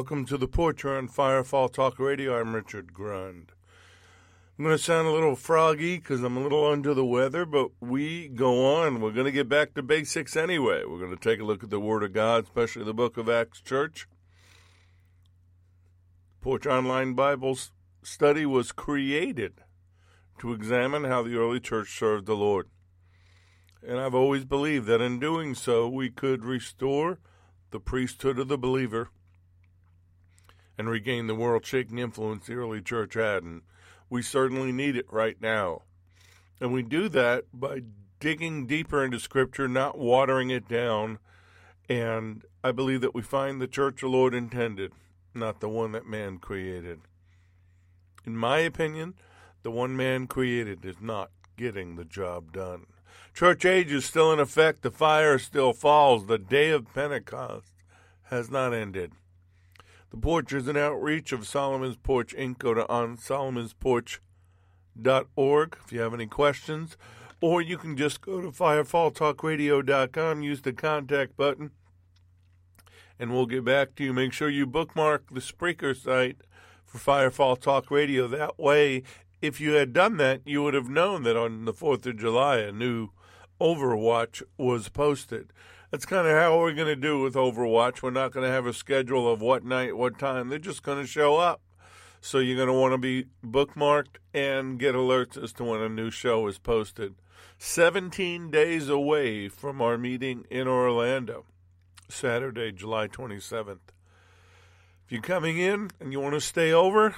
Welcome to the porch on Firefall Talk Radio. I'm Richard Grund. I'm going to sound a little froggy because I'm a little under the weather, but we go on. We're going to get back to basics anyway. We're going to take a look at the Word of God, especially the book of Acts Church. Porch Online Bible Study was created to examine how the early church served the Lord. And I've always believed that in doing so, we could restore the priesthood of the believer and regain the world shaking influence the early church had. And we certainly need it right now. And we do that by digging deeper into Scripture, not watering it down. And I believe that we find the church the Lord intended, not the one that man created. In my opinion, the one man created is not getting the job done. Church age is still in effect. The fire still falls. The day of Pentecost has not ended. The porch is an outreach of Solomon's Porch Inc. Go to onsolomonsporch.org if you have any questions, or you can just go to firefalltalkradio.com, use the contact button, and we'll get back to you. Make sure you bookmark the Spreaker site for Firefall Talk Radio. That way, if you had done that, you would have known that on the 4th of July a new Overwatch was posted that's kind of how we're going to do with Overwatch. We're not going to have a schedule of what night, what time. They're just going to show up. So you're going to want to be bookmarked and get alerts as to when a new show is posted. 17 days away from our meeting in Orlando, Saturday, July 27th. If you're coming in and you want to stay over,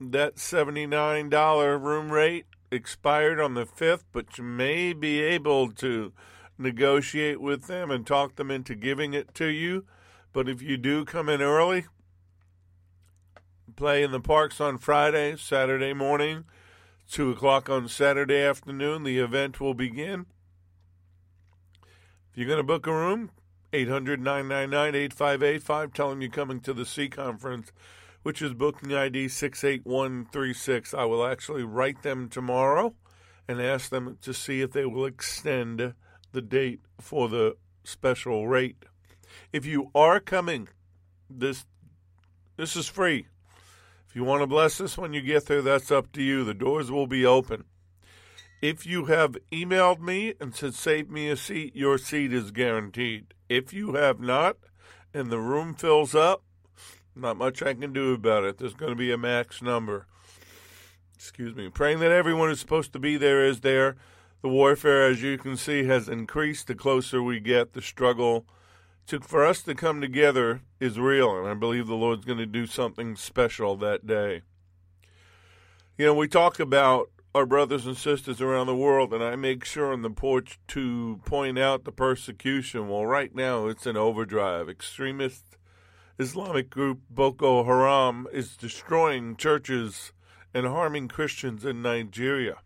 that $79 room rate expired on the 5th, but you may be able to negotiate with them and talk them into giving it to you. But if you do come in early, play in the parks on Friday, Saturday morning, 2 o'clock on Saturday afternoon, the event will begin. If you're going to book a room, 800 999 8585. Tell them you're coming to the C conference, which is booking ID 68136. I will actually write them tomorrow and ask them to see if they will extend the date for the special rate. If you are coming, this this is free. If you want to bless us when you get there, that's up to you. The doors will be open. If you have emailed me and said save me a seat, your seat is guaranteed. If you have not and the room fills up, not much I can do about it. There's going to be a max number. Excuse me. Praying that everyone who's supposed to be there is there. The warfare, as you can see, has increased the closer we get. The struggle to, for us to come together is real, and I believe the Lord's going to do something special that day. You know, we talk about our brothers and sisters around the world, and I make sure on the porch to point out the persecution. Well, right now it's an overdrive. Extremist Islamic group Boko Haram is destroying churches and harming Christians in Nigeria.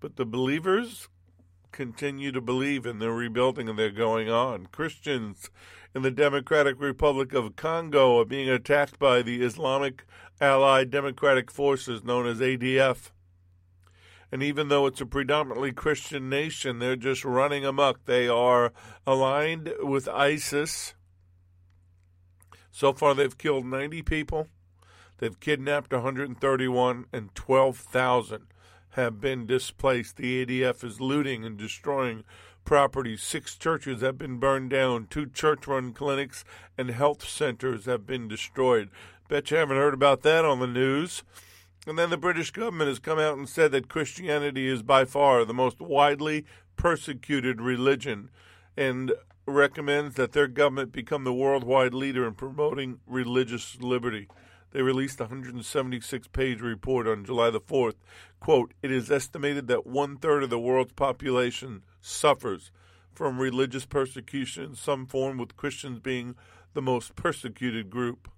But the believers continue to believe in the rebuilding and they're going on. Christians in the Democratic Republic of Congo are being attacked by the Islamic Allied Democratic Forces known as ADF. And even though it's a predominantly Christian nation, they're just running amok. They are aligned with ISIS. So far, they've killed 90 people. They've kidnapped 131 and 12,000 have been displaced. The ADF is looting and destroying property. Six churches have been burned down. Two church run clinics and health centers have been destroyed. Bet you haven't heard about that on the news. And then the British government has come out and said that Christianity is by far the most widely persecuted religion and recommends that their government become the worldwide leader in promoting religious liberty. They released a 176 page report on July the 4th. Quote, it is estimated that one third of the world's population suffers from religious persecution in some form, with Christians being the most persecuted group.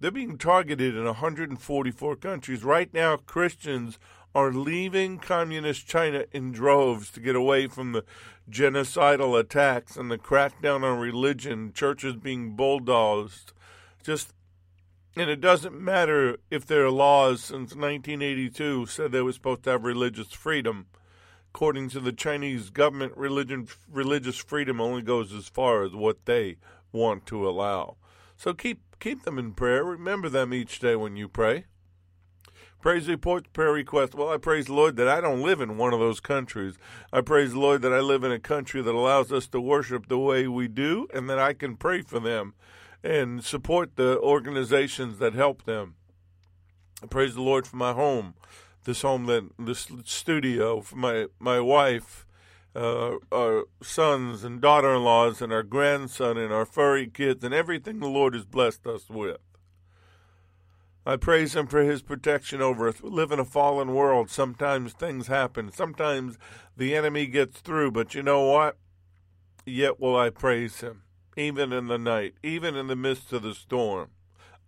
They're being targeted in 144 countries. Right now, Christians are leaving communist China in droves to get away from the genocidal attacks and the crackdown on religion, churches being bulldozed. Just and it doesn't matter if their laws since 1982 said they were supposed to have religious freedom. According to the Chinese government, religion, religious freedom only goes as far as what they want to allow. So keep keep them in prayer. Remember them each day when you pray. Praise reports, prayer requests. Well, I praise the Lord that I don't live in one of those countries. I praise the Lord that I live in a country that allows us to worship the way we do and that I can pray for them and support the organizations that help them. I praise the Lord for my home, this home that this studio, for my my wife, uh, our sons and daughter-in-laws, and our grandson and our furry kids, and everything the Lord has blessed us with. I praise Him for His protection over us. We live in a fallen world. Sometimes things happen. Sometimes the enemy gets through, but you know what? Yet will I praise Him, even in the night, even in the midst of the storm.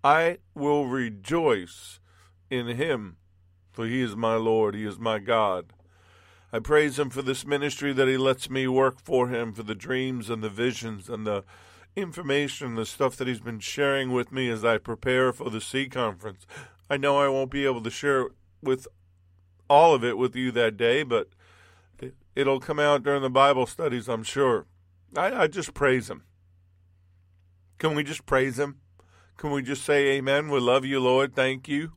I will rejoice in Him, for He is my Lord, He is my God. I praise Him for this ministry that He lets me work for Him, for the dreams and the visions and the information, the stuff that he's been sharing with me as I prepare for the C conference. I know I won't be able to share with all of it with you that day, but it'll come out during the Bible studies, I'm sure. I, I just praise him. Can we just praise him? Can we just say amen? We love you, Lord. Thank you.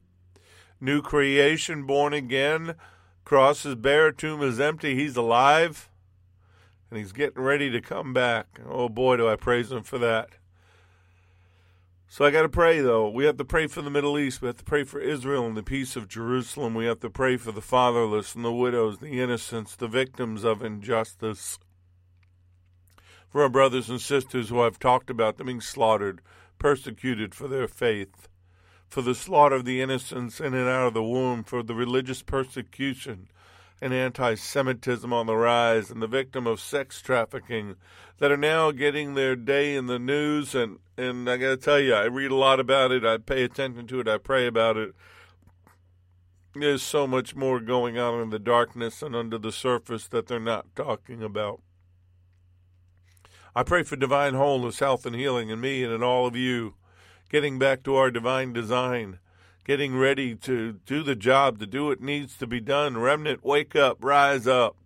New creation, born again. Cross is bare, tomb is empty. He's alive and he's getting ready to come back. Oh boy, do I praise him for that. So I got to pray, though. We have to pray for the Middle East. We have to pray for Israel and the peace of Jerusalem. We have to pray for the fatherless and the widows, the innocents, the victims of injustice. For our brothers and sisters who I've talked about, them being slaughtered, persecuted for their faith. For the slaughter of the innocents in and out of the womb, for the religious persecution and anti Semitism on the rise and the victim of sex trafficking that are now getting their day in the news. And, and I got to tell you, I read a lot about it, I pay attention to it, I pray about it. There's so much more going on in the darkness and under the surface that they're not talking about. I pray for divine wholeness, health, and healing in me and in all of you, getting back to our divine design getting ready to do the job, to do what needs to be done. Remnant, wake up, rise up,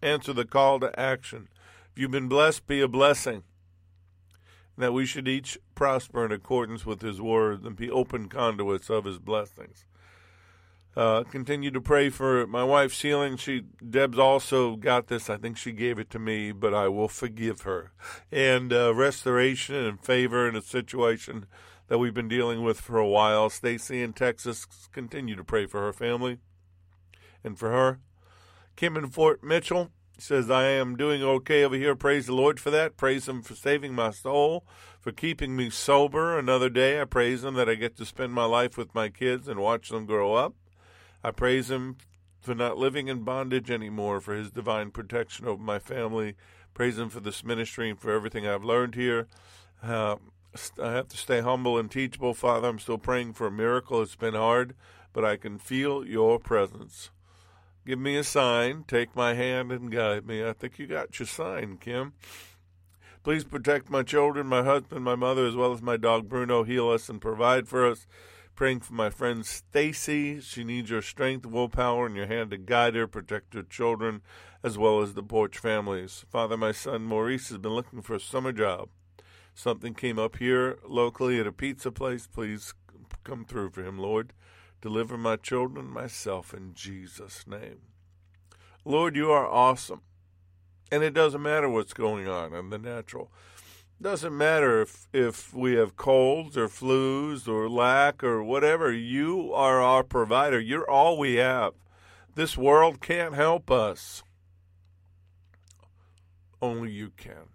answer the call to action. If you've been blessed, be a blessing. That we should each prosper in accordance with His word and be open conduits of His blessings. Uh, continue to pray for my wife's healing. She Deb's also got this. I think she gave it to me, but I will forgive her. And uh, restoration and favor in a situation that we've been dealing with for a while. Stacy in Texas, continue to pray for her family and for her. Kim in Fort Mitchell says, I am doing okay over here. Praise the Lord for that. Praise Him for saving my soul, for keeping me sober another day. I praise Him that I get to spend my life with my kids and watch them grow up. I praise Him for not living in bondage anymore, for His divine protection over my family. Praise Him for this ministry and for everything I've learned here. Uh, I have to stay humble and teachable, Father. I'm still praying for a miracle. It's been hard, but I can feel your presence. Give me a sign, take my hand, and guide me. I think you got your sign, Kim. Please protect my children, my husband, my mother, as well as my dog Bruno. Heal us and provide for us. Praying for my friend Stacy. She needs your strength, willpower, and your hand to guide her, protect her children, as well as the Porch families. Father, my son Maurice has been looking for a summer job something came up here locally at a pizza place, please come through for him, Lord. Deliver my children myself in Jesus' name. Lord, you are awesome. And it doesn't matter what's going on in the natural. Doesn't matter if, if we have colds or flus or lack or whatever. You are our provider. You're all we have. This world can't help us. Only you can.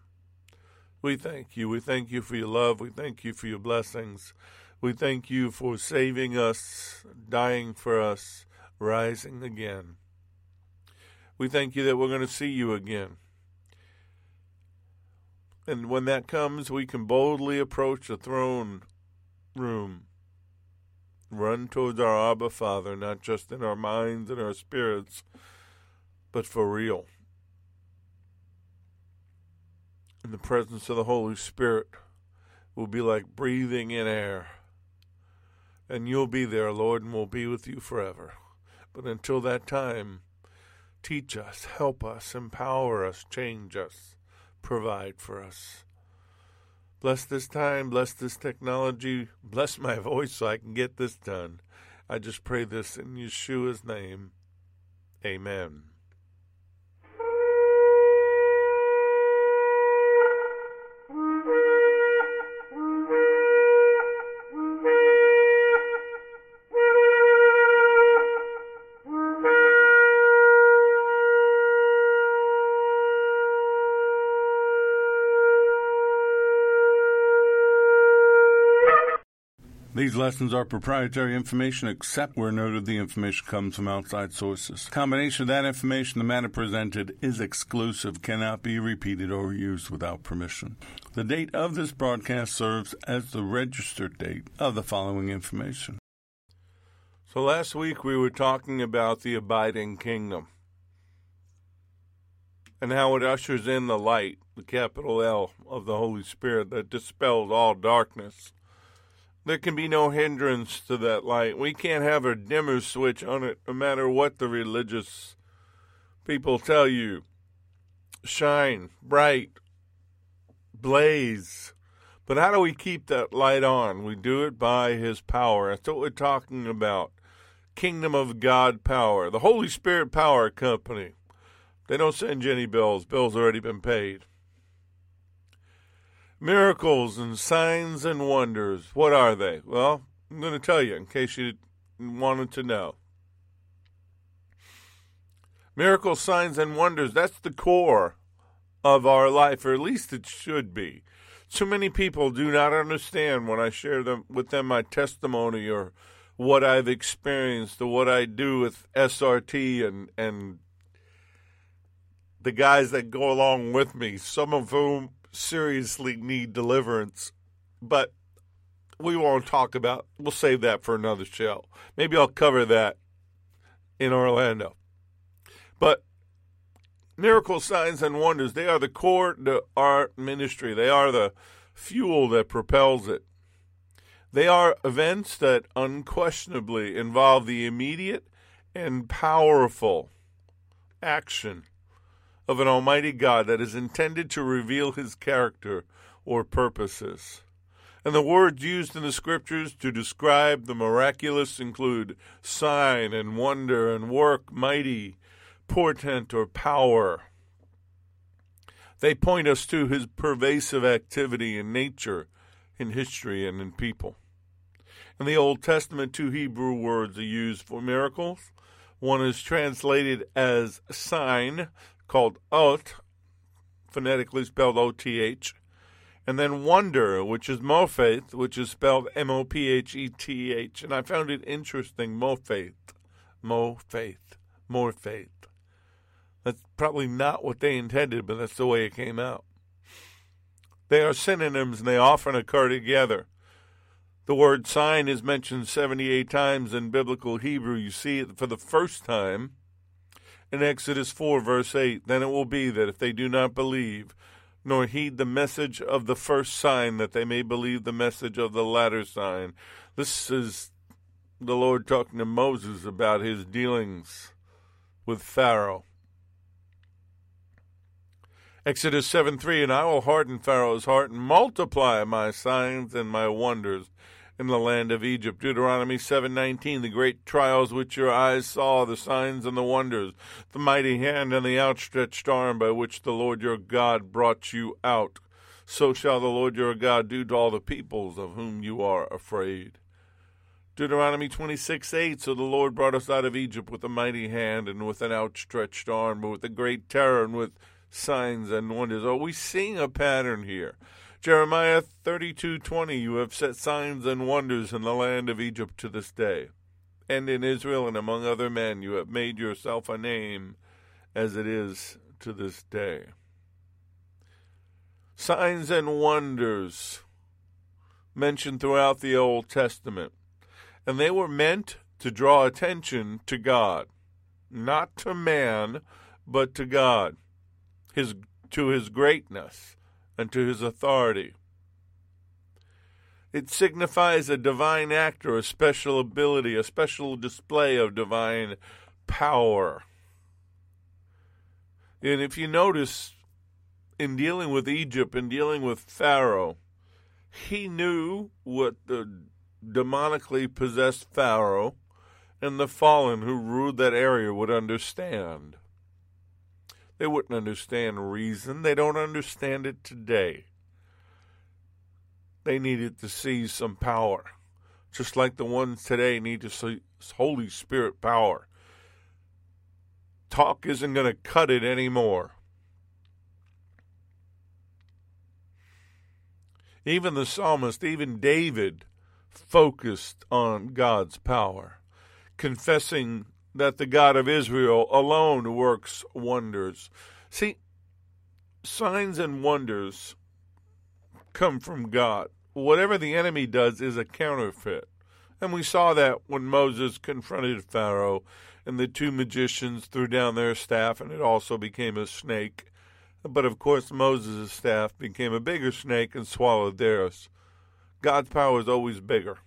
We thank you. We thank you for your love. We thank you for your blessings. We thank you for saving us, dying for us, rising again. We thank you that we're going to see you again. And when that comes, we can boldly approach the throne room, run towards our Abba Father, not just in our minds and our spirits, but for real. in the presence of the Holy Spirit will be like breathing in air. And you'll be there, Lord, and we'll be with you forever. But until that time, teach us, help us, empower us, change us, provide for us. Bless this time, bless this technology, bless my voice so I can get this done. I just pray this in Yeshua's name. Amen. These lessons are proprietary information except where noted the information comes from outside sources. Combination of that information, the matter presented is exclusive, cannot be repeated or used without permission. The date of this broadcast serves as the registered date of the following information. So last week we were talking about the abiding kingdom and how it ushers in the light, the capital L of the Holy Spirit that dispels all darkness there can be no hindrance to that light. We can't have a dimmer switch on it, no matter what the religious people tell you. Shine, bright, blaze. But how do we keep that light on? We do it by His power. That's what we're talking about. Kingdom of God power. The Holy Spirit Power Company. They don't send Jenny bills. Bills already been paid. Miracles and signs and wonders. What are they? Well, I'm going to tell you in case you wanted to know. Miracles, signs, and wonders, that's the core of our life, or at least it should be. Too many people do not understand when I share them with them my testimony or what I've experienced or what I do with SRT and and the guys that go along with me, some of whom seriously need deliverance, but we won't talk about. We'll save that for another show. Maybe I'll cover that in Orlando. But miracle signs and wonders, they are the core to our ministry. They are the fuel that propels it. They are events that unquestionably involve the immediate and powerful action of an Almighty God that is intended to reveal His character or purposes. And the words used in the scriptures to describe the miraculous include sign and wonder and work, mighty, portent, or power. They point us to his pervasive activity in nature, in history, and in people. In the Old Testament, two Hebrew words are used for miracles. One is translated as sign, called Oth, phonetically spelled O T H, and then Wonder, which is Mophath, which is spelled M O P H E T H. And I found it interesting, Mophath, Mophath, more faith. That's probably not what they intended, but that's the way it came out. They are synonyms and they often occur together. The word sign is mentioned 78 times in biblical Hebrew. You see it for the first time in Exodus 4, verse 8, then it will be that if they do not believe, nor heed the message of the first sign, that they may believe the message of the latter sign. This is the Lord talking to Moses about his dealings with Pharaoh. Exodus 7 3 And I will harden Pharaoh's heart and multiply my signs and my wonders in the land of Egypt. Deuteronomy 7:19 The great trials which your eyes saw, the signs and the wonders, the mighty hand and the outstretched arm by which the Lord your God brought you out. So shall the Lord your God do to all the peoples of whom you are afraid. Deuteronomy 26, 8. So the Lord brought us out of Egypt with a mighty hand and with an outstretched arm, but with a great terror and with signs and wonders. Are we seeing a pattern here? Jeremiah 32:20 You have set signs and wonders in the land of Egypt to this day and in Israel and among other men you have made yourself a name as it is to this day. Signs and wonders mentioned throughout the Old Testament and they were meant to draw attention to God not to man but to God his to his greatness and to his authority. It signifies a divine act or a special ability, a special display of divine power. And if you notice, in dealing with Egypt and dealing with Pharaoh, He knew what the demonically possessed Pharaoh and the fallen who ruled that area would understand. They wouldn't understand reason. They don't understand it today. They needed to see some power, just like the ones today need to see Holy Spirit power. Talk isn't going to cut it anymore. Even the psalmist, even David, focused on God's power, confessing that the God of Israel alone works wonders. See, signs and wonders come from God. Whatever the enemy does is a counterfeit. And we saw that when Moses confronted Pharaoh and the two magicians threw down their staff and it also became a snake. But of course, Moses' staff became a bigger snake and swallowed theirs. God's power is always bigger.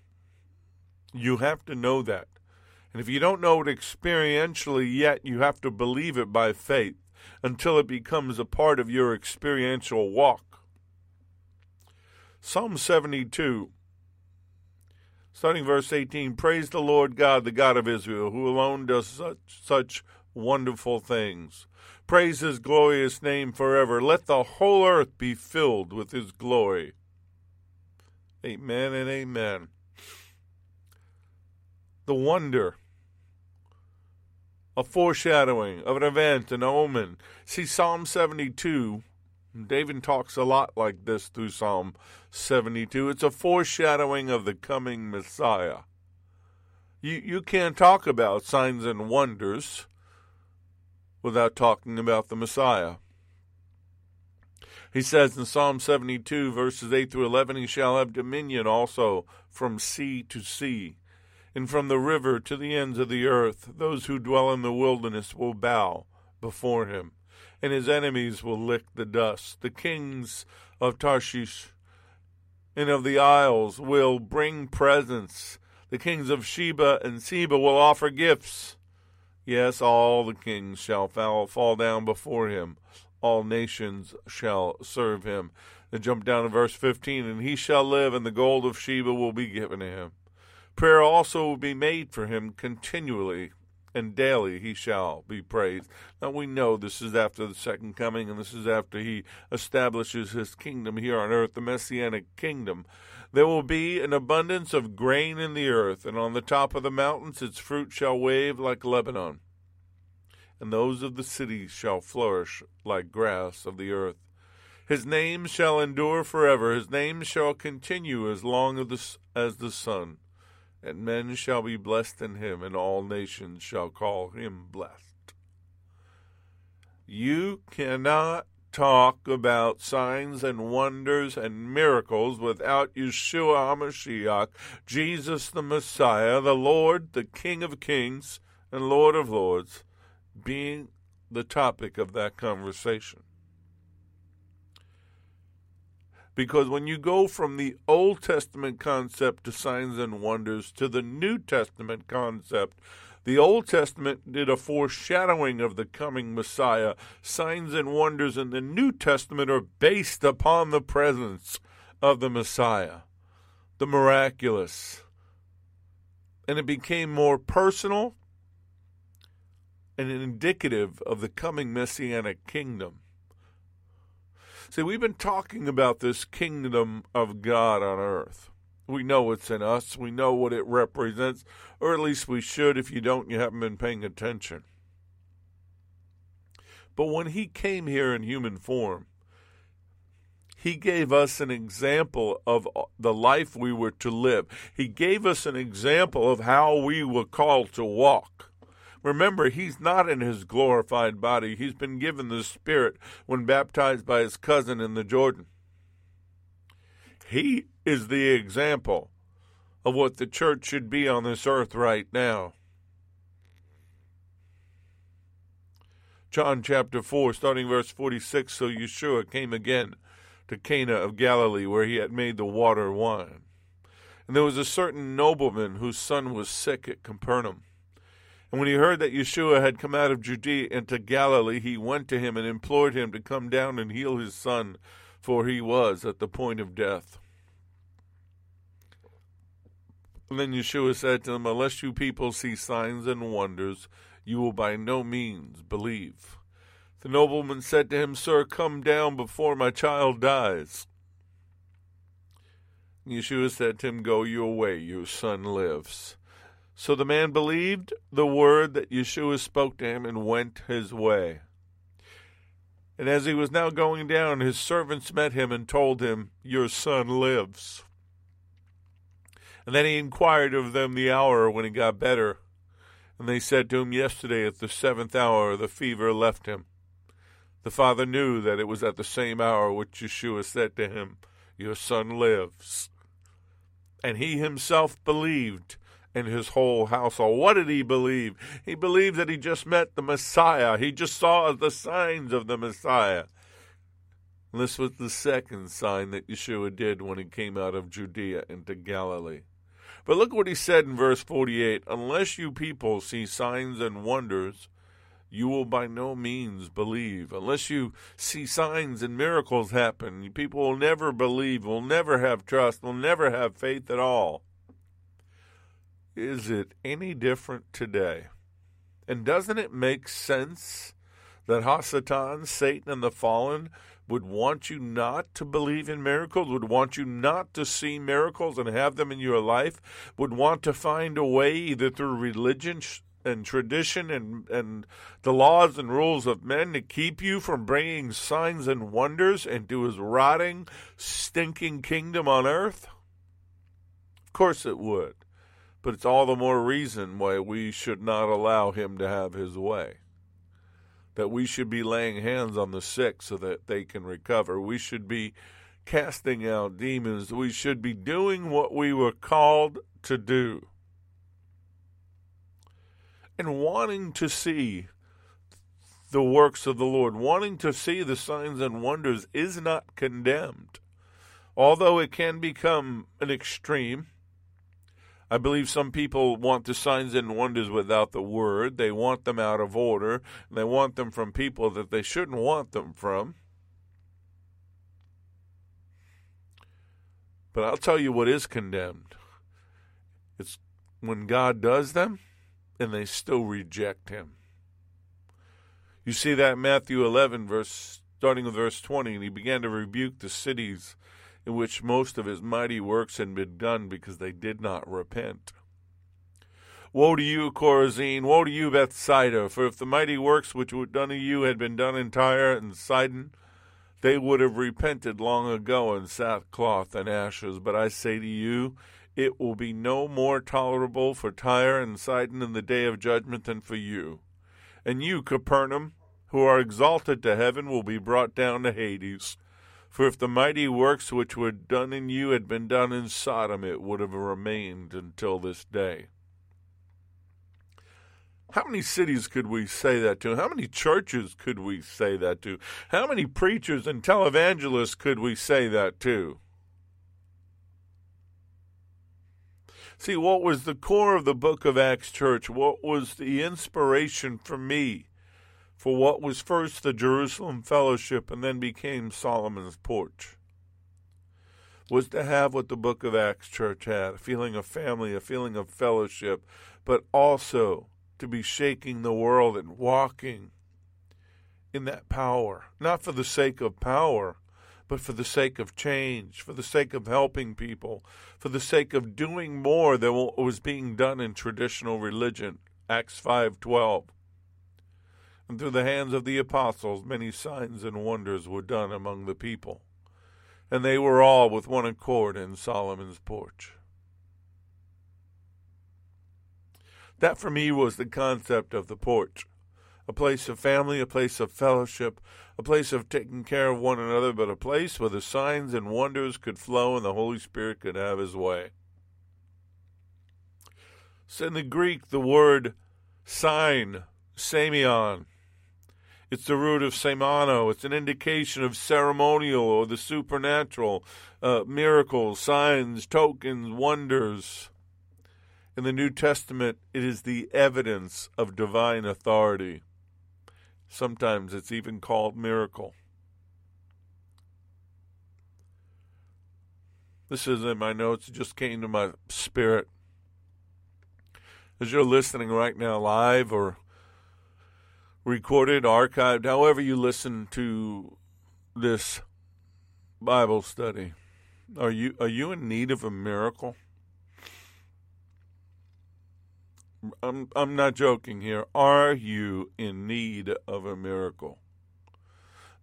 You have to know that. And if you don't know it experientially yet, you have to believe it by faith until it becomes a part of your experiential walk. Psalm 72, starting verse 18 Praise the Lord God, the God of Israel, who alone does such, such wonderful things. Praise his glorious name forever. Let the whole earth be filled with his glory. Amen and amen. The wonder, a foreshadowing of an event, an omen. See, Psalm 72, David talks a lot like this through Psalm 72. It's a foreshadowing of the coming Messiah. You, you can't talk about signs and wonders without talking about the Messiah. He says in Psalm 72, verses 8 through 11, He shall have dominion also from sea to sea, and from the river to the ends of the earth. Those who dwell in the wilderness will bow before him, and his enemies will lick the dust. The kings of Tarshish and of the isles will bring presents. The kings of Sheba and Seba will offer gifts. Yes, all the kings shall fall, down before him. All nations shall serve him. Then jump down to verse 15. And he shall live, and the gold of Sheba will be given to him. Prayer also will be made for him continually, and daily he shall be praised. Now we know this is after the second coming, and this is after he establishes his kingdom here on earth, the messianic kingdom. There will be an abundance of grain in the earth, and on the top of the mountains its fruit shall wave like Lebanon. And those of the cities shall flourish like grass of the earth. His name shall endure forever, his name shall continue as long as the sun. And men shall be blessed in him, and all nations shall call him blessed. You cannot talk about signs and wonders and miracles without Yeshua HaMashiach, Jesus the Messiah, the Lord, the King of Kings and Lord of Lords, being the topic of that conversation. Because when you go from the Old Testament concept to signs and wonders to the New Testament concept the Old Testament did a foreshadowing of the coming Messiah. Signs and wonders in the New Testament are based upon the presence of the Messiah, the miraculous. And it became more personal and indicative of the coming messianic kingdom. See, we've been talking about this kingdom of God on earth. We know it's in us. We know what it represents, or at least we should. If you don't, you haven't been paying attention. But when he came here in human form, he gave us an example of the life we were to live. He gave us an example of how we were called to walk. Remember, he's not in his glorified body. He's been given the Spirit when baptized by his cousin in the Jordan. He is the example of what the church should be on this earth right now. John chapter 4, starting verse 46 So Yeshua came again to Cana of Galilee, where he had made the water wine. And there was a certain nobleman whose son was sick at Capernaum. And when he heard that Yeshua had come out of Judea into Galilee, he went to him and implored him to come down and heal his son, for he was at the point of death. And then Yeshua said to them, Unless you people see signs and wonders, you will by no means believe. The nobleman said to him, Sir, come down before my child dies. Yeshua said to him, Go your way, your son lives. So the man believed the word that Yeshua spoke to him and went his way. And as he was now going down, his servants met him and told him, Your son lives. And then he inquired of them the hour when he got better. And they said to him, Yesterday at the seventh hour the fever left him. The father knew that it was at the same hour which Yeshua said to him, Your son lives. And he himself believed, and his whole household. What did he believe? He believed that he just met the Messiah. He just saw the signs of the Messiah. And this was the second sign that Yeshua did when he came out of Judea into Galilee. But look what he said in verse 48 Unless you people see signs and wonders, you will by no means believe. Unless you see signs and miracles happen, people will never believe, will never have trust, will never have faith at all. Is it any different today? And doesn't it make sense that Hasatan, Satan, and the fallen would want you not to believe in miracles, would want you not to see miracles and have them in your life, would want to find a way either through religion and tradition and, and the laws and rules of men to keep you from bringing signs and wonders into his rotting, stinking kingdom on earth? Of course it would. But it's all the more reason why we should not allow him to have his way. That we should be laying hands on the sick so that they can recover. We should be casting out demons. We should be doing what we were called to do and wanting to see the works of the Lord, wanting to see the signs and wonders, is not condemned. Although it can become an extreme, I believe some people want the signs and wonders without the word. They want them out of order. They want them from people that they shouldn't want them from. But I'll tell you what is condemned. It's when God does them and they still reject him. You see that in Matthew 11, verse, starting with verse 20, and he began to rebuke the cities in which most of his mighty works had been done because they did not repent. Woe to you, Chorazin! Woe to you, Bethsaida! For if the mighty works which were done to you had been done in Tyre and Sidon, they would have repented long ago in sackcloth and ashes. But I say to you, it will be no more tolerable for Tyre and Sidon in the day of judgment than for you. And you, Capernaum, who are exalted to heaven, will be brought down to Hades. For if the mighty works which were done in you had been done in Sodom, it would have remained until this day. How many cities could we say that to? How many churches could we say that to? How many preachers and televangelists could we say that to? See, what was the core of the book of Acts Church? What was the inspiration for me for what was first the Jerusalem Fellowship and then became Solomon's Porch? Was to have what the book of Acts Church had a feeling of family, a feeling of fellowship, but also to be shaking the world and walking in that power, not for the sake of power, but for the sake of change, for the sake of helping people, for the sake of doing more than what was being done in traditional religion. Acts 5:12. And through the hands of the apostles many signs and wonders were done among the people. And they were all with one accord in Solomon's porch. That for me was the concept of the porch a place of family, a place of fellowship, a place of taking care of one another, but a place where the signs and wonders could flow and the Holy Spirit could have his way. So in the Greek, the word sign, semeion, it's the root of semano. It's an indication of ceremonial or the supernatural, uh, miracles, signs, tokens, wonders. In the New Testament, it is the evidence of divine authority. Sometimes it's even called miracle. This is in my notes, it just came to my spirit. as you're listening right now, live or recorded, archived, however you listen to this Bible study, are you are you in need of a miracle? I'm I'm not joking here. Are you in need of a miracle?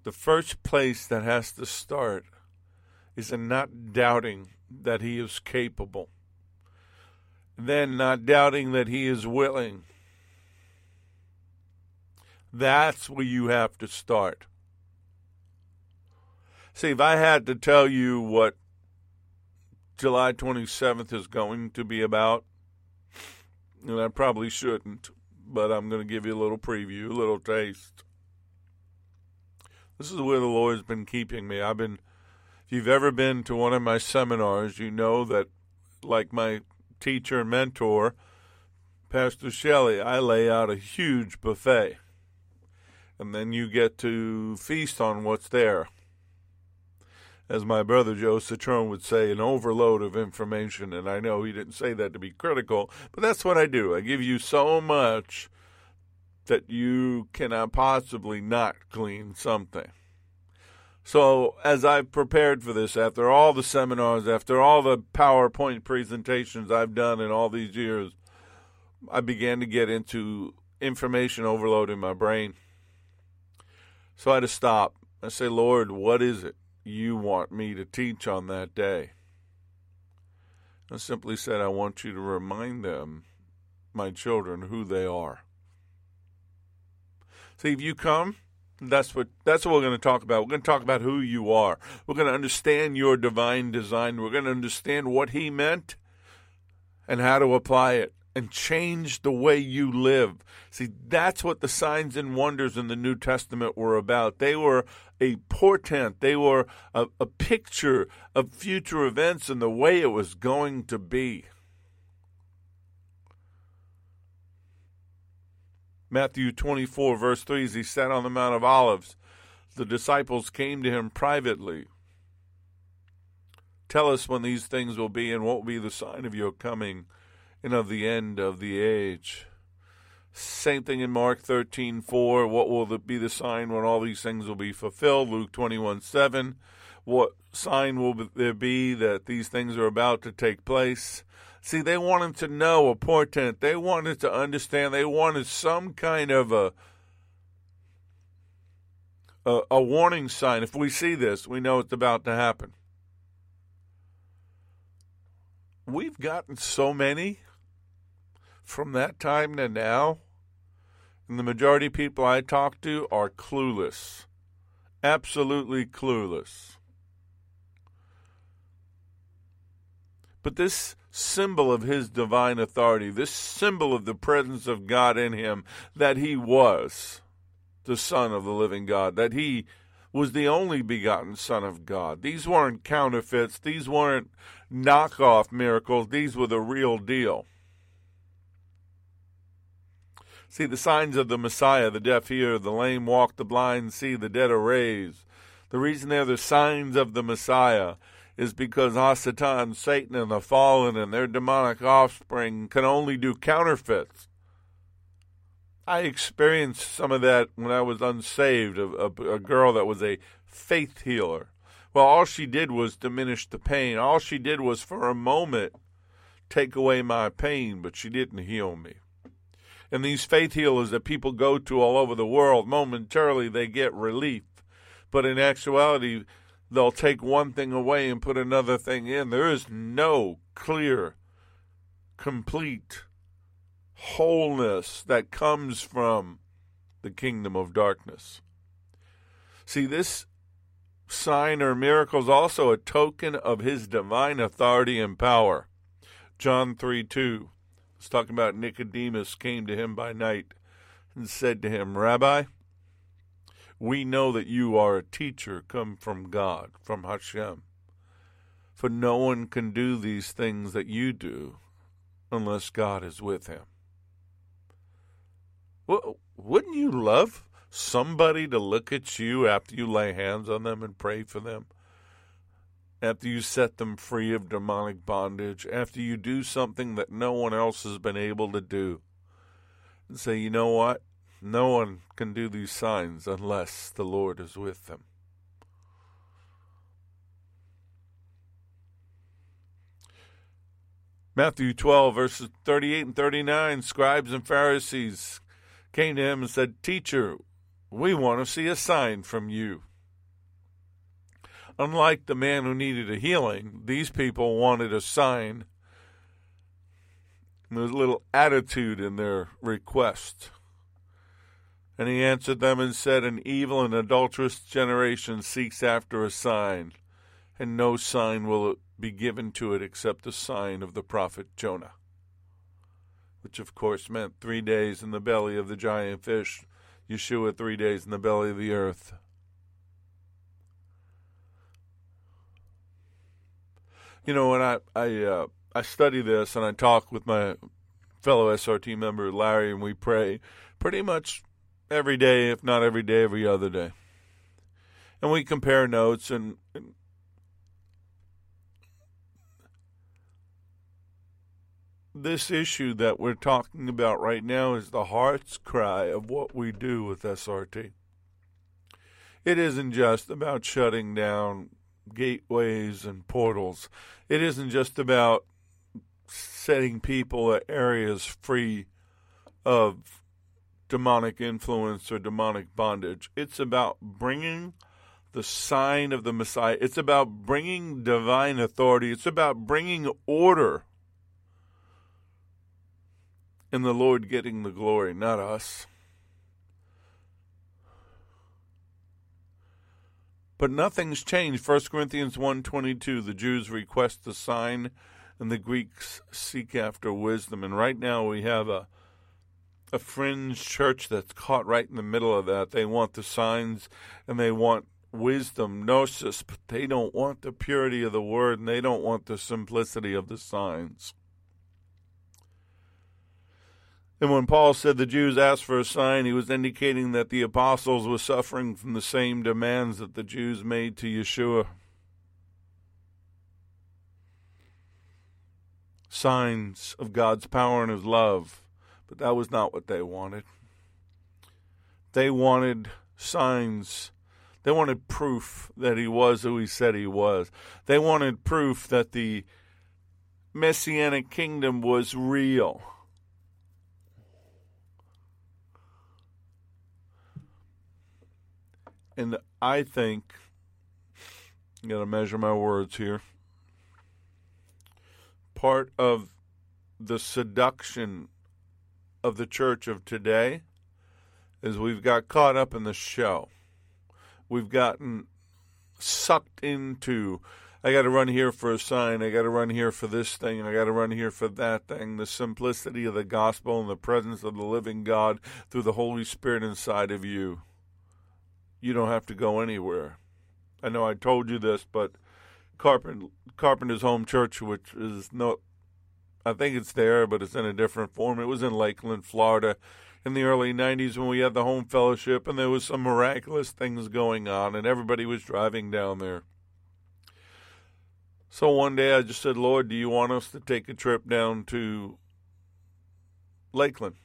The first place that has to start is in not doubting that he is capable. Then not doubting that he is willing. That's where you have to start. See, if I had to tell you what July 27th is going to be about, and I probably shouldn't, but I'm going to give you a little preview, a little taste. This is where the Lord's been keeping me. I've been, if you've ever been to one of my seminars, you know that, like my teacher and mentor, Pastor Shelley, I lay out a huge buffet. And then you get to feast on what's there as my brother Joe Citrone would say, an overload of information. And I know he didn't say that to be critical, but that's what I do. I give you so much that you cannot possibly not glean something. So, as I've prepared for this, after all the seminars, after all the PowerPoint presentations I've done in all these years, I began to get into information overload in my brain. So I had to stop. I say, Lord, what is it? you want me to teach on that day. I simply said, I want you to remind them, my children, who they are. See, if you come, that's what that's what we're going to talk about. We're going to talk about who you are. We're going to understand your divine design. We're going to understand what he meant and how to apply it and change the way you live. See, that's what the signs and wonders in the New Testament were about. They were a portent, they were a, a picture of future events and the way it was going to be. Matthew 24, verse 3, as he sat on the Mount of Olives, the disciples came to him privately. Tell us when these things will be and what will be the sign of your coming and of the end of the age. Same thing in Mark 13, 4. What will be the sign when all these things will be fulfilled? Luke 21, 7. What sign will there be that these things are about to take place? See, they wanted to know a portent. They wanted to understand. They wanted some kind of a, a, a warning sign. If we see this, we know it's about to happen. We've gotten so many from that time to now, and the majority of people I talk to are clueless. Absolutely clueless. But this symbol of his divine authority, this symbol of the presence of God in him, that he was the Son of the living God, that he was the only begotten Son of God. These weren't counterfeits, these weren't knockoff miracles, these were the real deal. See the signs of the Messiah the deaf hear, the lame walk, the blind see, the dead are raised. The reason they're the signs of the Messiah is because ah, Hasatan, Satan, and the fallen and their demonic offspring can only do counterfeits. I experienced some of that when I was unsaved, a, a, a girl that was a faith healer. Well, all she did was diminish the pain. All she did was, for a moment, take away my pain, but she didn't heal me. And these faith healers that people go to all over the world, momentarily they get relief. But in actuality, they'll take one thing away and put another thing in. There is no clear, complete wholeness that comes from the kingdom of darkness. See, this sign or miracle is also a token of his divine authority and power. John 3 2. It's talking about Nicodemus came to him by night and said to him, Rabbi, we know that you are a teacher come from God, from Hashem. For no one can do these things that you do unless God is with him. Well, wouldn't you love somebody to look at you after you lay hands on them and pray for them? After you set them free of demonic bondage, after you do something that no one else has been able to do, and say, you know what? No one can do these signs unless the Lord is with them. Matthew 12, verses 38 and 39 Scribes and Pharisees came to him and said, Teacher, we want to see a sign from you. Unlike the man who needed a healing, these people wanted a sign. There's a little attitude in their request. And he answered them and said, An evil and adulterous generation seeks after a sign, and no sign will be given to it except the sign of the prophet Jonah, which of course meant three days in the belly of the giant fish, Yeshua three days in the belly of the earth. You know, when I I uh, I study this and I talk with my fellow SRT member Larry, and we pray pretty much every day, if not every day, every other day, and we compare notes and, and this issue that we're talking about right now is the heart's cry of what we do with SRT. It isn't just about shutting down gateways and portals. It isn't just about setting people at areas free of demonic influence or demonic bondage. It's about bringing the sign of the Messiah. It's about bringing divine authority. It's about bringing order and the Lord getting the glory, not us. But nothing's changed. 1 Corinthians 1.22, the Jews request a sign and the Greeks seek after wisdom. And right now we have a a fringe church that's caught right in the middle of that. They want the signs and they want wisdom, gnosis, but they don't want the purity of the word and they don't want the simplicity of the signs. And when Paul said the Jews asked for a sign, he was indicating that the apostles were suffering from the same demands that the Jews made to Yeshua. Signs of God's power and his love. But that was not what they wanted. They wanted signs. They wanted proof that he was who he said he was. They wanted proof that the messianic kingdom was real And I think, got to measure my words here. Part of the seduction of the church of today is we've got caught up in the show. We've gotten sucked into I got to run here for a sign. I got to run here for this thing. I got to run here for that thing. The simplicity of the gospel and the presence of the living God through the Holy Spirit inside of you you don't have to go anywhere. I know I told you this, but Carpenter, Carpenter's Home Church, which is no, I think it's there, but it's in a different form. It was in Lakeland, Florida, in the early '90s when we had the home fellowship, and there was some miraculous things going on, and everybody was driving down there. So one day I just said, Lord, do you want us to take a trip down to Lakeland?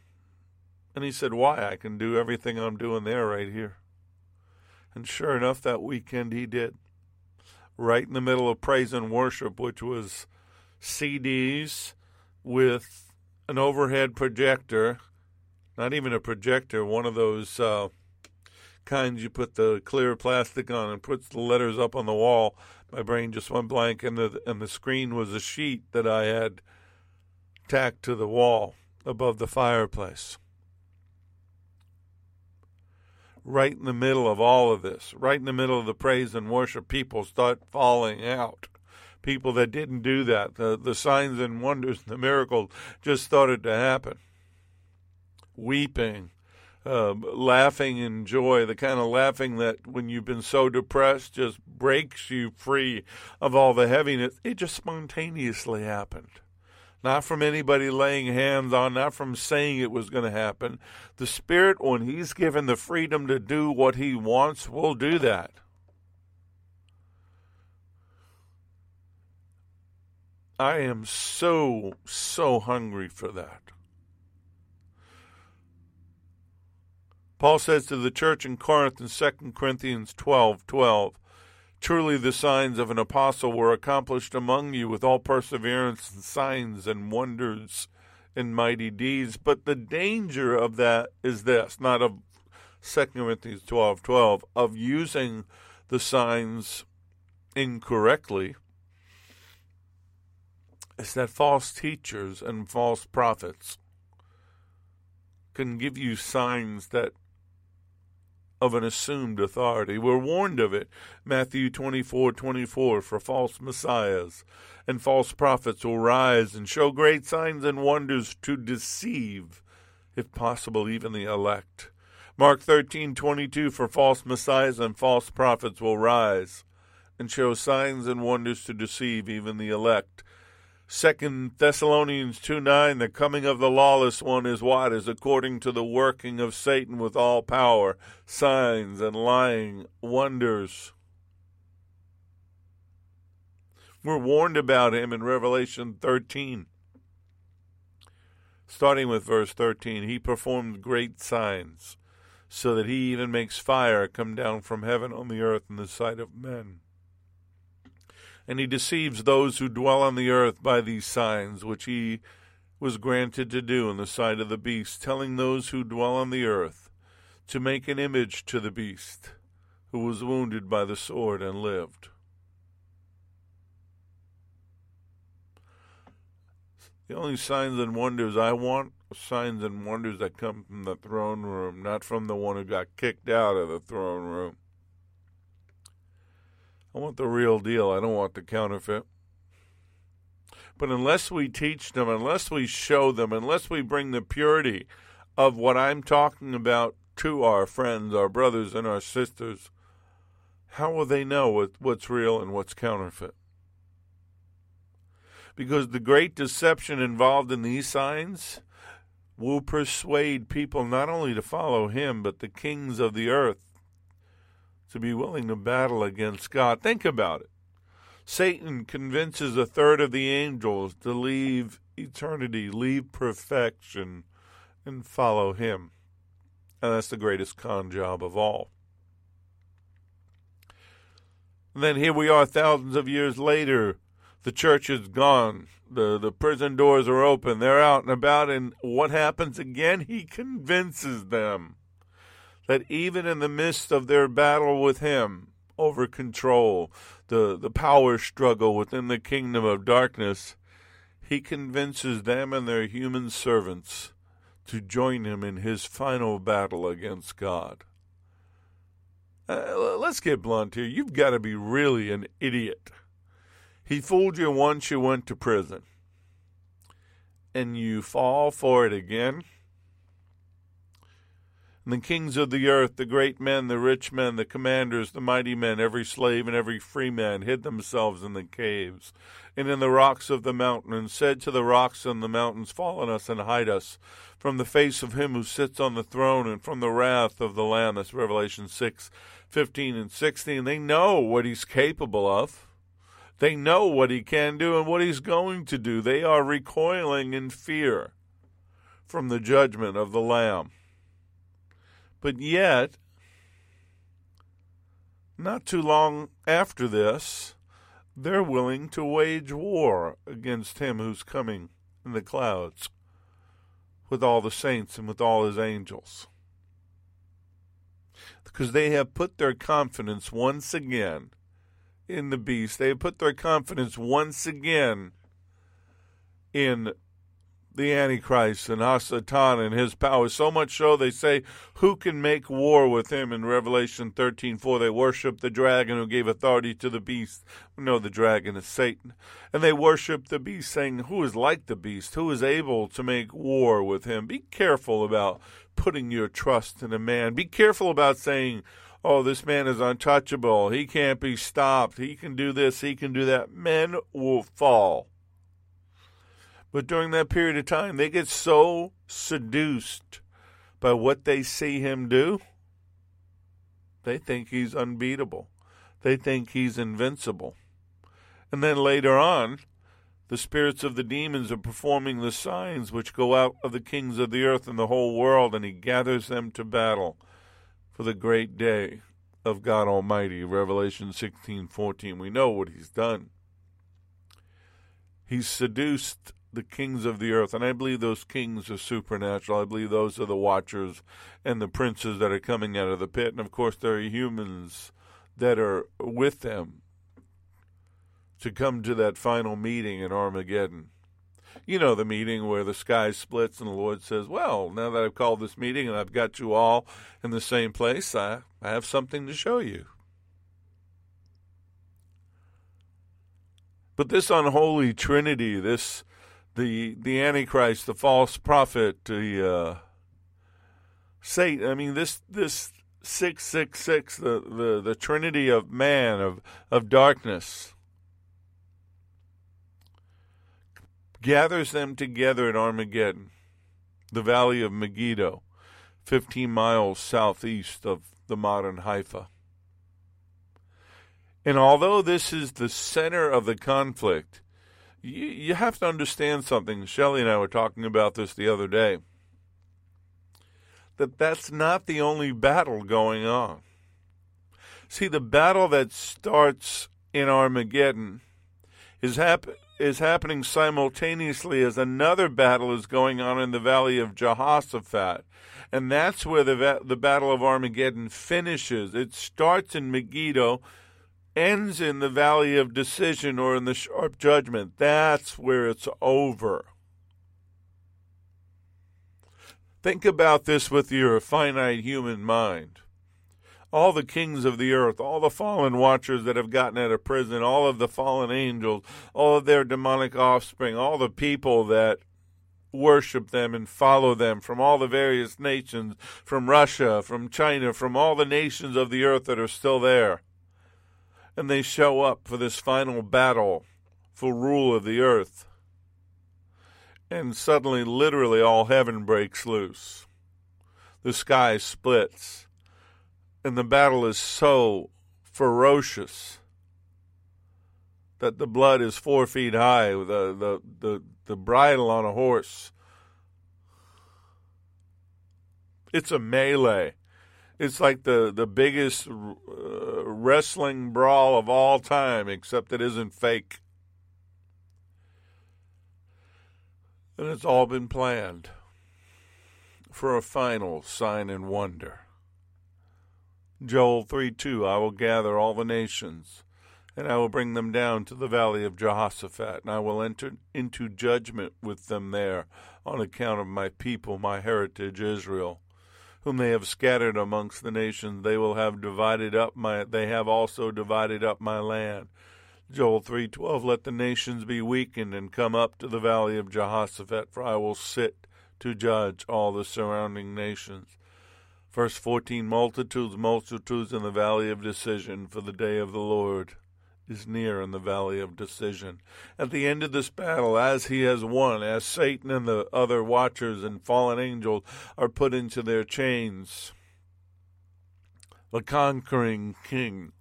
And he said, Why? I can do everything I'm doing there right here. And sure enough, that weekend he did. Right in the middle of praise and worship, which was CDs with an overhead projector, not even a projector, one of those uh, kinds you put the clear plastic on and puts the letters up on the wall. My brain just went blank, and the and the screen was a sheet that I had tacked to the wall above the fireplace right in the middle of all of this, right in the middle of the praise and worship, people start falling out. People that didn't do that, the, the signs and wonders, the miracles just started to happen. Weeping, uh, laughing in joy, the kind of laughing that when you've been so depressed just breaks you free of all the heaviness. It just spontaneously happened not from anybody laying hands on, not from saying it was going to happen. The Spirit, when He's given the freedom to do what He wants, will do that. I am so, so hungry for that. Paul says to the church in Corinth in 2 Corinthians 12 12, Truly the signs of an apostle were accomplished among you with all perseverance and signs and wonders and mighty deeds. But the danger of that is this, not of 2 Corinthians 12 12, of using the signs incorrectly is that false teachers and false prophets can give you signs that of an assumed authority. We're warned of it. Matthew 24 24 for false messiahs and false prophets will rise and show great signs and wonders to deceive, if possible, even the elect. Mark 13 22 for false messiahs and false prophets will rise and show signs and wonders to deceive even the elect. Second Thessalonians 2 9, the coming of the lawless one is what? Is according to the working of Satan with all power, signs and lying wonders. We're warned about him in Revelation 13. Starting with verse 13, he performed great signs, so that he even makes fire come down from heaven on the earth in the sight of men and he deceives those who dwell on the earth by these signs which he was granted to do in the sight of the beast, telling those who dwell on the earth to make an image to the beast who was wounded by the sword and lived. The only signs and wonders I want are signs and wonders that come from the throne room, not from the one who got kicked out of the throne room. I want the real deal. I don't want the counterfeit. But unless we teach them, unless we show them, unless we bring the purity of what I'm talking about to our friends, our brothers, and our sisters, how will they know what, what's real and what's counterfeit? Because the great deception involved in these signs will persuade people not only to follow him, but the kings of the earth to be willing to battle against God. Think about it. Satan convinces a third of the angels to leave eternity, leave perfection, and follow him. And that's the greatest con job of all. And then here we are thousands of years later. The church is gone. The, the prison doors are open. They're out and about. And what happens again? He convinces them that even in the midst of their battle with him over control, the, the power struggle within the kingdom of darkness, he convinces them and their human servants to join him in his final battle against God. Uh, let's get blunt here. You've got to be really an idiot. He fooled you once you went to prison, and you fall for it again and the kings of the earth, the great men, the rich men, the commanders, the mighty men, every slave and every free man hid themselves in the caves and in the rocks of the mountain, and said to the rocks and the mountains, Fall on us and hide us from the face of him who sits on the throne and from the wrath of the Lamb. That's Revelation 6, 15 and 16. They know what he's capable of. They know what he can do and what he's going to do. They are recoiling in fear from the judgment of the Lamb. But yet, not too long after this, they're willing to wage war against him who's coming in the clouds with all the saints and with all his angels. Because they have put their confidence once again in the beast. They have put their confidence once again in the Antichrist and Hasatan and his power. So much so they say, Who can make war with him in Revelation thirteen four? They worship the dragon who gave authority to the beast. We know the dragon is Satan. And they worship the beast, saying, Who is like the beast? Who is able to make war with him? Be careful about putting your trust in a man. Be careful about saying, Oh, this man is untouchable. He can't be stopped. He can do this. He can do that. Men will fall but during that period of time, they get so seduced by what they see him do, they think he's unbeatable. They think he's invincible. And then later on, The spirits of the demons are performing the signs which go out of the kings of the earth and the whole world, and he gathers them to battle for the great day of God Almighty. Revelation 16:14. We know what he's done. He's seduced the kings of the earth, and I believe those kings are supernatural. I believe those are the watchers and the princes that are coming out of the pit, and of course there are humans that are with them to come to that final meeting in Armageddon. You know, the meeting where the sky splits and the Lord says, Well, now that I've called this meeting and I've got you all in the same place, I, I have something to show you. But this unholy trinity, this the the Antichrist, the false prophet, the uh, Satan. I mean, this this six six six, the, the the Trinity of man of of darkness, gathers them together at Armageddon, the valley of Megiddo, fifteen miles southeast of the modern Haifa. And although this is the center of the conflict, you, you have to understand something. Shelley and I were talking about this the other day. That that's not the only battle going on. See, the battle that starts in Armageddon is hap- is happening simultaneously as another battle is going on in the valley of Jehoshaphat. And that's where the, va- the Battle of Armageddon finishes. It starts in Megiddo ends in the valley of decision or in the sharp judgment. That's where it's over. Think about this with your finite human mind. All the kings of the earth, all the fallen watchers that have gotten out of prison, all of the fallen angels, all of their demonic offspring, all the people that worship them and follow them from all the various nations, from Russia, from China, from all the nations of the earth that are still there and they show up for this final battle for rule of the earth. And suddenly, literally, all heaven breaks loose. The sky splits. And the battle is so ferocious that the blood is four feet high, the, the, the, the bridle on a horse. It's a melee. It's like the the biggest uh, wrestling brawl of all time, except it isn't fake. And it's all been planned for a final sign and wonder. Joel 3 2 I will gather all the nations, and I will bring them down to the valley of Jehoshaphat, and I will enter into judgment with them there on account of my people, my heritage Israel whom they have scattered amongst the nations, they will have divided up my they have also divided up my land. Joel 3:12 Let the nations be weakened and come up to the valley of Jehoshaphat for I will sit to judge all the surrounding nations. Verse 14 Multitudes multitudes in the valley of decision for the day of the Lord is near in the valley of decision. At the end of this battle, as he has won, as Satan and the other watchers and fallen angels are put into their chains, the conquering king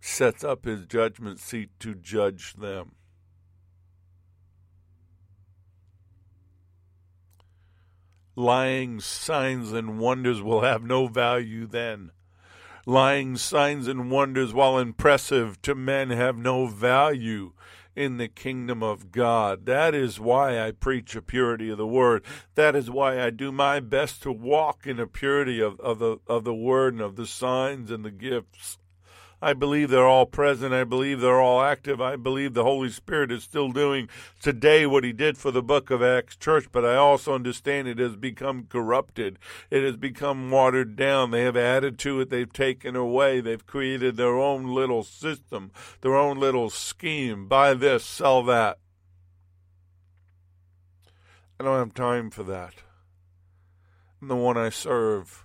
sets up his judgment seat to judge them. Lying signs and wonders will have no value then lying signs and wonders, while impressive to men, have no value in the kingdom of God. That is why I preach a purity of the word. That is why I do my best to walk in a purity of, of the of the word and of the signs and the gifts. I believe they're all present. I believe they're all active. I believe the Holy Spirit is still doing today what He did for the book of Acts Church, but I also understand it has become corrupted. It has become watered down. They have added to it, they've taken away. They've created their own little system, their own little scheme. Buy this, sell that. I don't have time for that. And the one I serve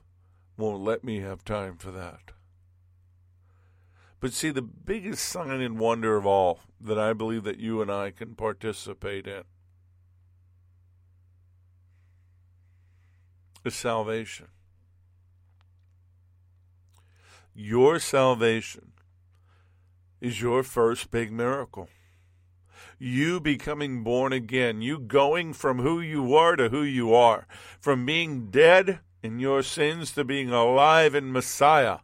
won't let me have time for that. But see, the biggest sign and wonder of all that I believe that you and I can participate in is salvation. Your salvation is your first big miracle. You becoming born again, you going from who you were to who you are, from being dead in your sins to being alive in Messiah.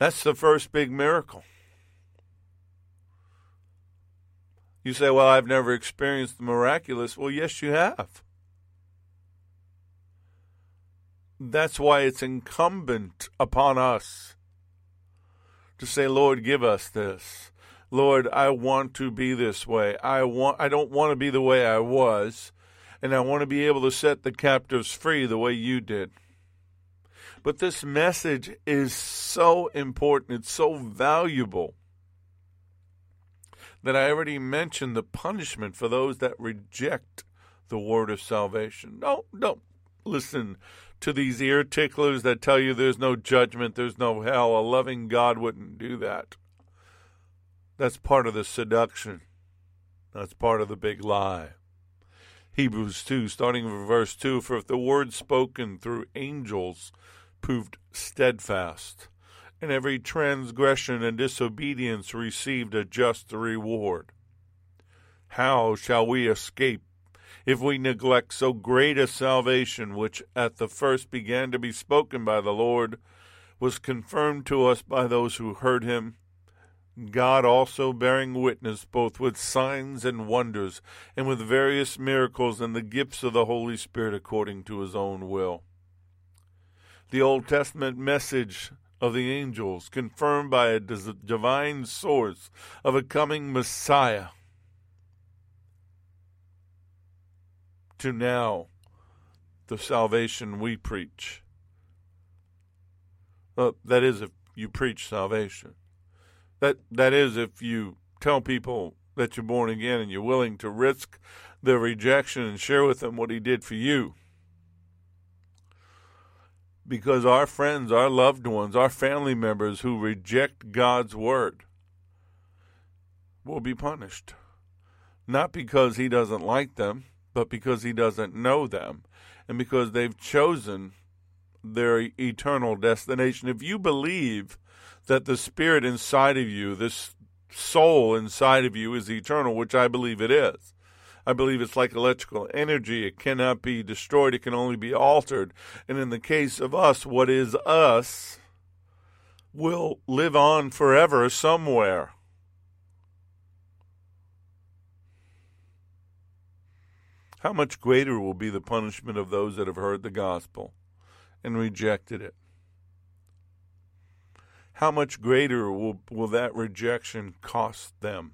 That's the first big miracle. You say, Well, I've never experienced the miraculous. Well, yes, you have. That's why it's incumbent upon us to say, Lord, give us this. Lord, I want to be this way. I want I don't want to be the way I was, and I want to be able to set the captives free the way you did. But this message is so important, it's so valuable that I already mentioned the punishment for those that reject the word of salvation. No, no. Listen to these ear ticklers that tell you there's no judgment, there's no hell. A loving God wouldn't do that. That's part of the seduction. That's part of the big lie. Hebrews 2, starting with verse 2 For if the word spoken through angels proved steadfast, and every transgression and disobedience received a just reward, how shall we escape if we neglect so great a salvation, which at the first began to be spoken by the Lord, was confirmed to us by those who heard him, God also bearing witness both with signs and wonders, and with various miracles and the gifts of the Holy Spirit according to his own will. The Old Testament message of the angels, confirmed by a divine source of a coming Messiah, to now the salvation we preach. Uh, that is, if you preach salvation. That that is, if you tell people that you're born again and you're willing to risk their rejection and share with them what He did for you. Because our friends, our loved ones, our family members who reject God's word will be punished. Not because He doesn't like them, but because he doesn't know them and because they've chosen their eternal destination. If you believe that the spirit inside of you, this soul inside of you, is eternal, which I believe it is. I believe it's like electrical energy. It cannot be destroyed, it can only be altered. And in the case of us, what is us will live on forever somewhere. how much greater will be the punishment of those that have heard the gospel and rejected it? How much greater will, will that rejection cost them?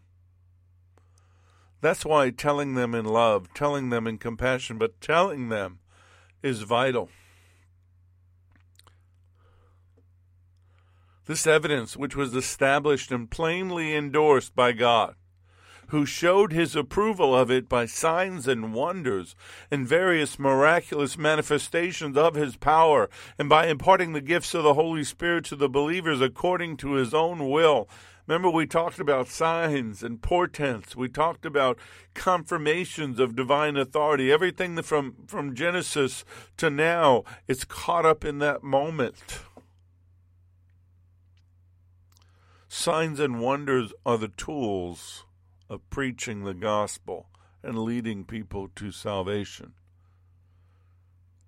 That's why telling them in love, telling them in compassion, but telling them is vital. This evidence, which was established and plainly endorsed by God, who showed his approval of it by signs and wonders and various miraculous manifestations of his power, and by imparting the gifts of the Holy Spirit to the believers according to his own will. Remember, we talked about signs and portents. We talked about confirmations of divine authority. Everything from, from Genesis to now, it's caught up in that moment. Signs and wonders are the tools of preaching the gospel and leading people to salvation.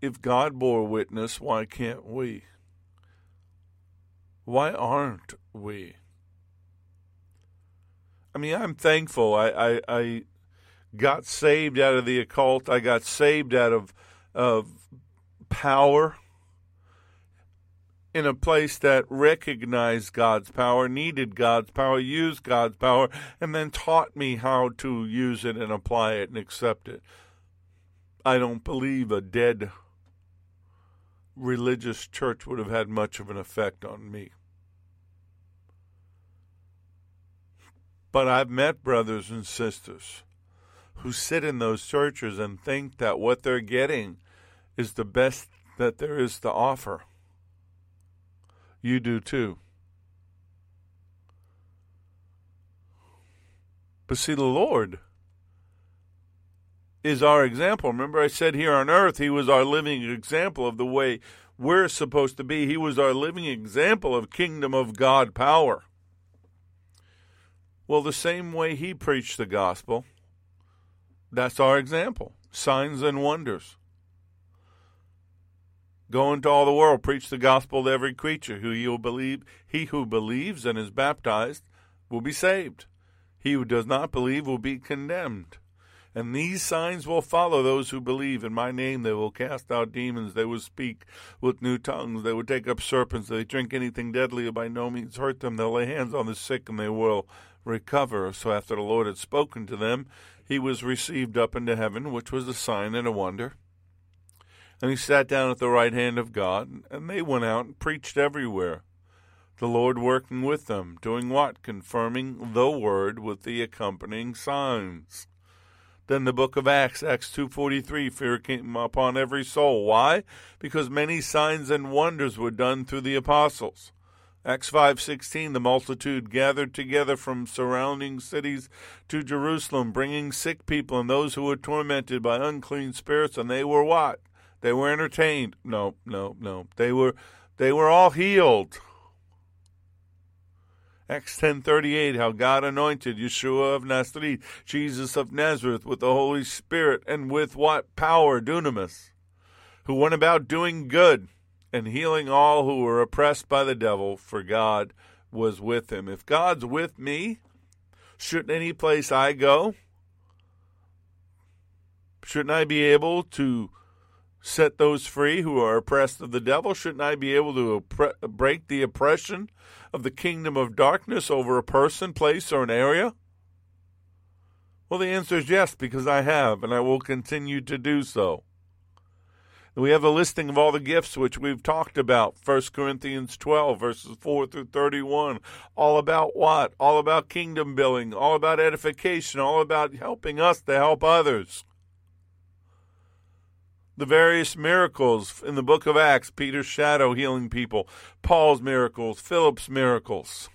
If God bore witness, why can't we? Why aren't we? I mean, I'm thankful. I, I, I got saved out of the occult. I got saved out of of power in a place that recognized God's power, needed God's power, used God's power, and then taught me how to use it and apply it and accept it. I don't believe a dead religious church would have had much of an effect on me. But I've met brothers and sisters who sit in those churches and think that what they're getting is the best that there is to offer you do too. But see, the Lord is our example. Remember, I said here on earth, He was our living example of the way we're supposed to be. He was our living example of kingdom of God power. Well, the same way He preached the gospel, That's our example. Signs and wonders. Go into all the world, preach the gospel to every creature. Who you believe, he who believes and is baptized will be saved. He who does not believe will be condemned. And these signs will follow those who believe. In my name they will cast out demons. They will speak with new tongues. They will take up serpents. They drink anything deadly by no means hurt them. They'll lay hands on the sick and they will recover. So after the Lord had spoken to them, he was received up into heaven, which was a sign and a wonder. And he sat down at the right hand of God, and they went out and preached everywhere. The Lord working with them, doing what? Confirming the word with the accompanying signs. Then the book of Acts, Acts 2:43, fear came upon every soul. Why? Because many signs and wonders were done through the apostles. Acts 5:16 the multitude gathered together from surrounding cities to Jerusalem bringing sick people and those who were tormented by unclean spirits and they were what? They were entertained. No, no, no. They were they were all healed. Acts 10:38 how God anointed Yeshua of Nazareth, Jesus of Nazareth with the Holy Spirit and with what power dunamis, who went about doing good and healing all who were oppressed by the devil, for God was with him. If God's with me, shouldn't any place I go, shouldn't I be able to set those free who are oppressed of the devil? Shouldn't I be able to oppre- break the oppression of the kingdom of darkness over a person, place, or an area? Well, the answer is yes, because I have, and I will continue to do so. We have a listing of all the gifts which we've talked about. 1 Corinthians 12, verses 4 through 31. All about what? All about kingdom building, all about edification, all about helping us to help others the various miracles in the book of Acts Peter's shadow healing people, Paul's miracles, Philip's miracles.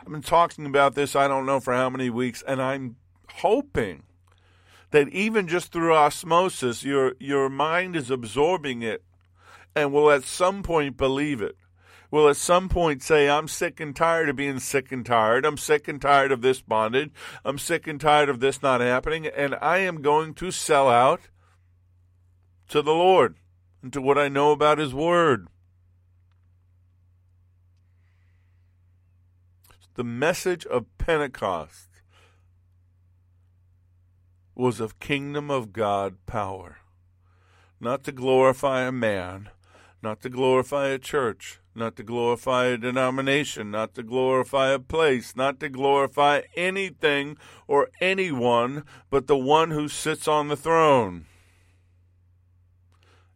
I've been talking about this, I don't know for how many weeks, and I'm hoping that even just through osmosis, your, your mind is absorbing it and will at some point believe it will at some point say, I'm sick and tired of being sick and tired. I'm sick and tired of this bondage. I'm sick and tired of this not happening. And I am going to sell out to the Lord and to what I know about His Word. The message of Pentecost was of kingdom of God power, not to glorify a man, not to glorify a church, not to glorify a denomination, not to glorify a place, not to glorify anything or anyone but the one who sits on the throne.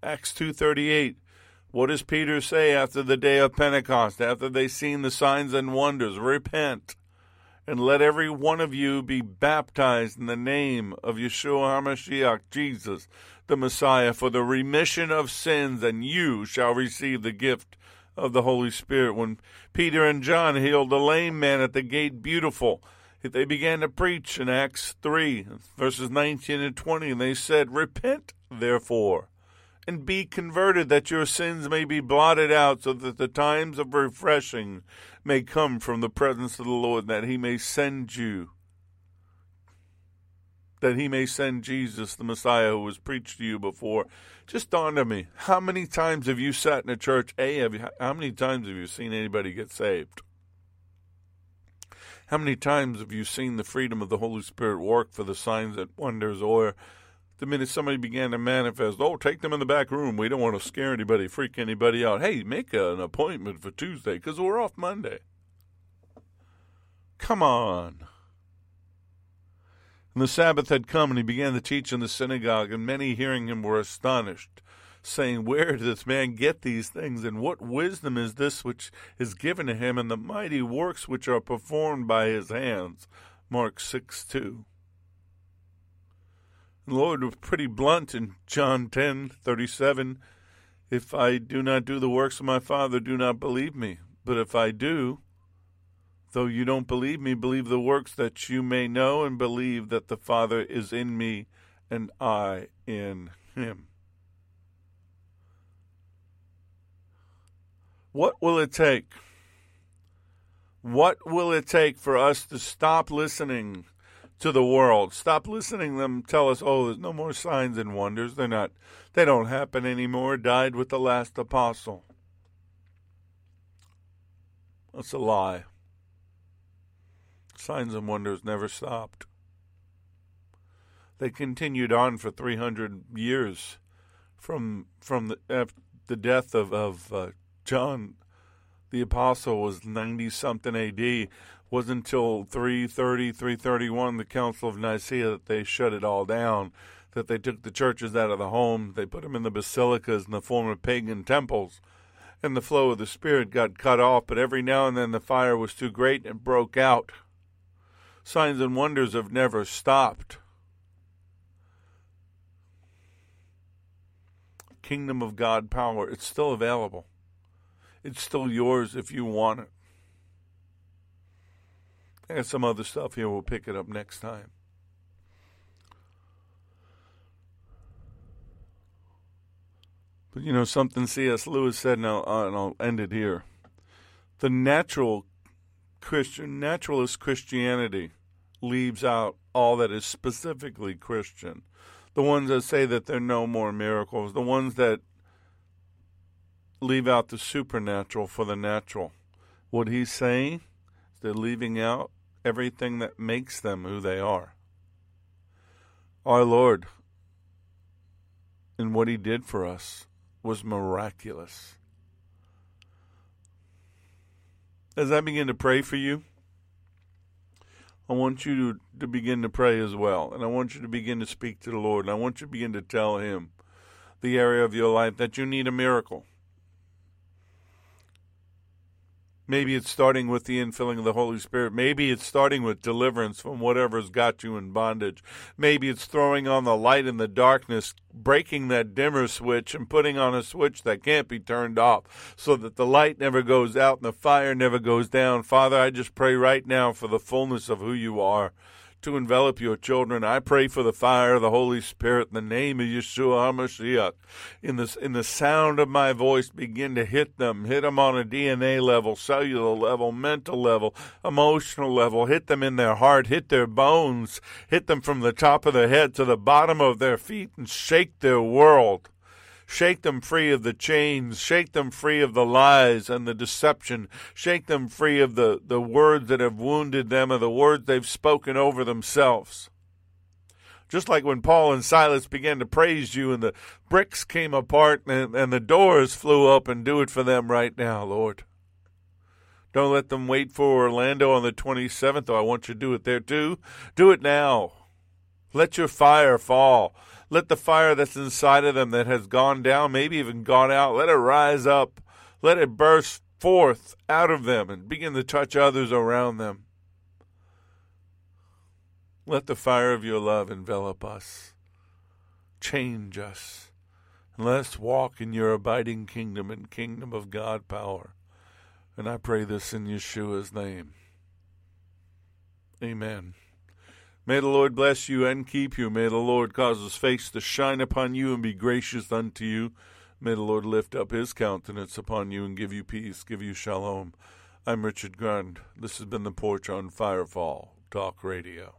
Acts 2:38 What does Peter say after the day of Pentecost after they've seen the signs and wonders? Repent and let every one of you be baptized in the name of Yeshua HaMashiach Jesus the Messiah for the remission of sins and you shall receive the gift of the Holy Spirit. When Peter and John healed the lame man at the gate, beautiful, they began to preach in Acts 3, verses 19 and 20, and they said, Repent, therefore, and be converted, that your sins may be blotted out, so that the times of refreshing may come from the presence of the Lord, that he may send you that he may send Jesus, the Messiah who was preached to you before. Just dawned on me how many times have you sat in a church? A have you, how many times have you seen anybody get saved? How many times have you seen the freedom of the holy spirit work for the signs and wonders or the minute somebody began to manifest oh take them in the back room we don't want to scare anybody freak anybody out hey make an appointment for tuesday because we're off monday come on and the Sabbath had come, and he began to teach in the synagogue, and many hearing him were astonished, saying, Where did this man get these things, and what wisdom is this which is given to him, and the mighty works which are performed by his hands? Mark 6 2. The Lord was pretty blunt in John ten thirty seven. If I do not do the works of my Father, do not believe me. But if I do, Though you don't believe me, believe the works that you may know and believe that the Father is in me and I in him. What will it take? What will it take for us to stop listening to the world? Stop listening them tell us, "Oh, there's no more signs and wonders. They're not they don't happen anymore." Died with the last apostle. That's a lie. Signs and wonders never stopped. They continued on for 300 years from from the, the death of of uh, John the apostle was 90 something AD It wasn't until 330 331 the council of Nicaea that they shut it all down that they took the churches out of the homes they put them in the basilicas in the form of pagan temples. And the flow of the spirit got cut off but every now and then the fire was too great and broke out. Signs and wonders have never stopped. Kingdom of God power, it's still available. It's still yours if you want it. I got some other stuff here. We'll pick it up next time. But you know, something C.S. Lewis said, and I'll, uh, and I'll end it here. The natural Christian, naturalist Christianity leaves out all that is specifically Christian the ones that say that there are no more miracles, the ones that leave out the supernatural for the natural. What he's saying is they're leaving out everything that makes them who they are. Our Lord, and what he did for us, was miraculous. As I begin to pray for you, I want you to, to begin to pray as well. And I want you to begin to speak to the Lord. And I want you to begin to tell Him the area of your life that you need a miracle. Maybe it's starting with the infilling of the Holy Spirit. Maybe it's starting with deliverance from whatever's got you in bondage. Maybe it's throwing on the light in the darkness, breaking that dimmer switch and putting on a switch that can't be turned off so that the light never goes out and the fire never goes down. Father, I just pray right now for the fullness of who you are to envelop your children. I pray for the fire of the Holy Spirit in the name of Yeshua HaMashiach. In the, in the sound of my voice, begin to hit them. Hit them on a DNA level, cellular level, mental level, emotional level. Hit them in their heart. Hit their bones. Hit them from the top of their head to the bottom of their feet and shake their world. Shake them free of the chains. Shake them free of the lies and the deception. Shake them free of the, the words that have wounded them or the words they've spoken over themselves. Just like when Paul and Silas began to praise you and the bricks came apart and, and the doors flew open, do it for them right now, Lord. Don't let them wait for Orlando on the 27th, though I want you to do it there too. Do it now. Let your fire fall. Let the fire that's inside of them that has gone down, maybe even gone out, let it rise up. Let it burst forth out of them and begin to touch others around them. Let the fire of your love envelop us, change us, and let us walk in your abiding kingdom and kingdom of God power. And I pray this in Yeshua's name. Amen. May the Lord bless you and keep you. May the Lord cause his face to shine upon you and be gracious unto you. May the Lord lift up his countenance upon you and give you peace, give you shalom. I'm Richard Grund. This has been the Porch on Firefall Talk Radio.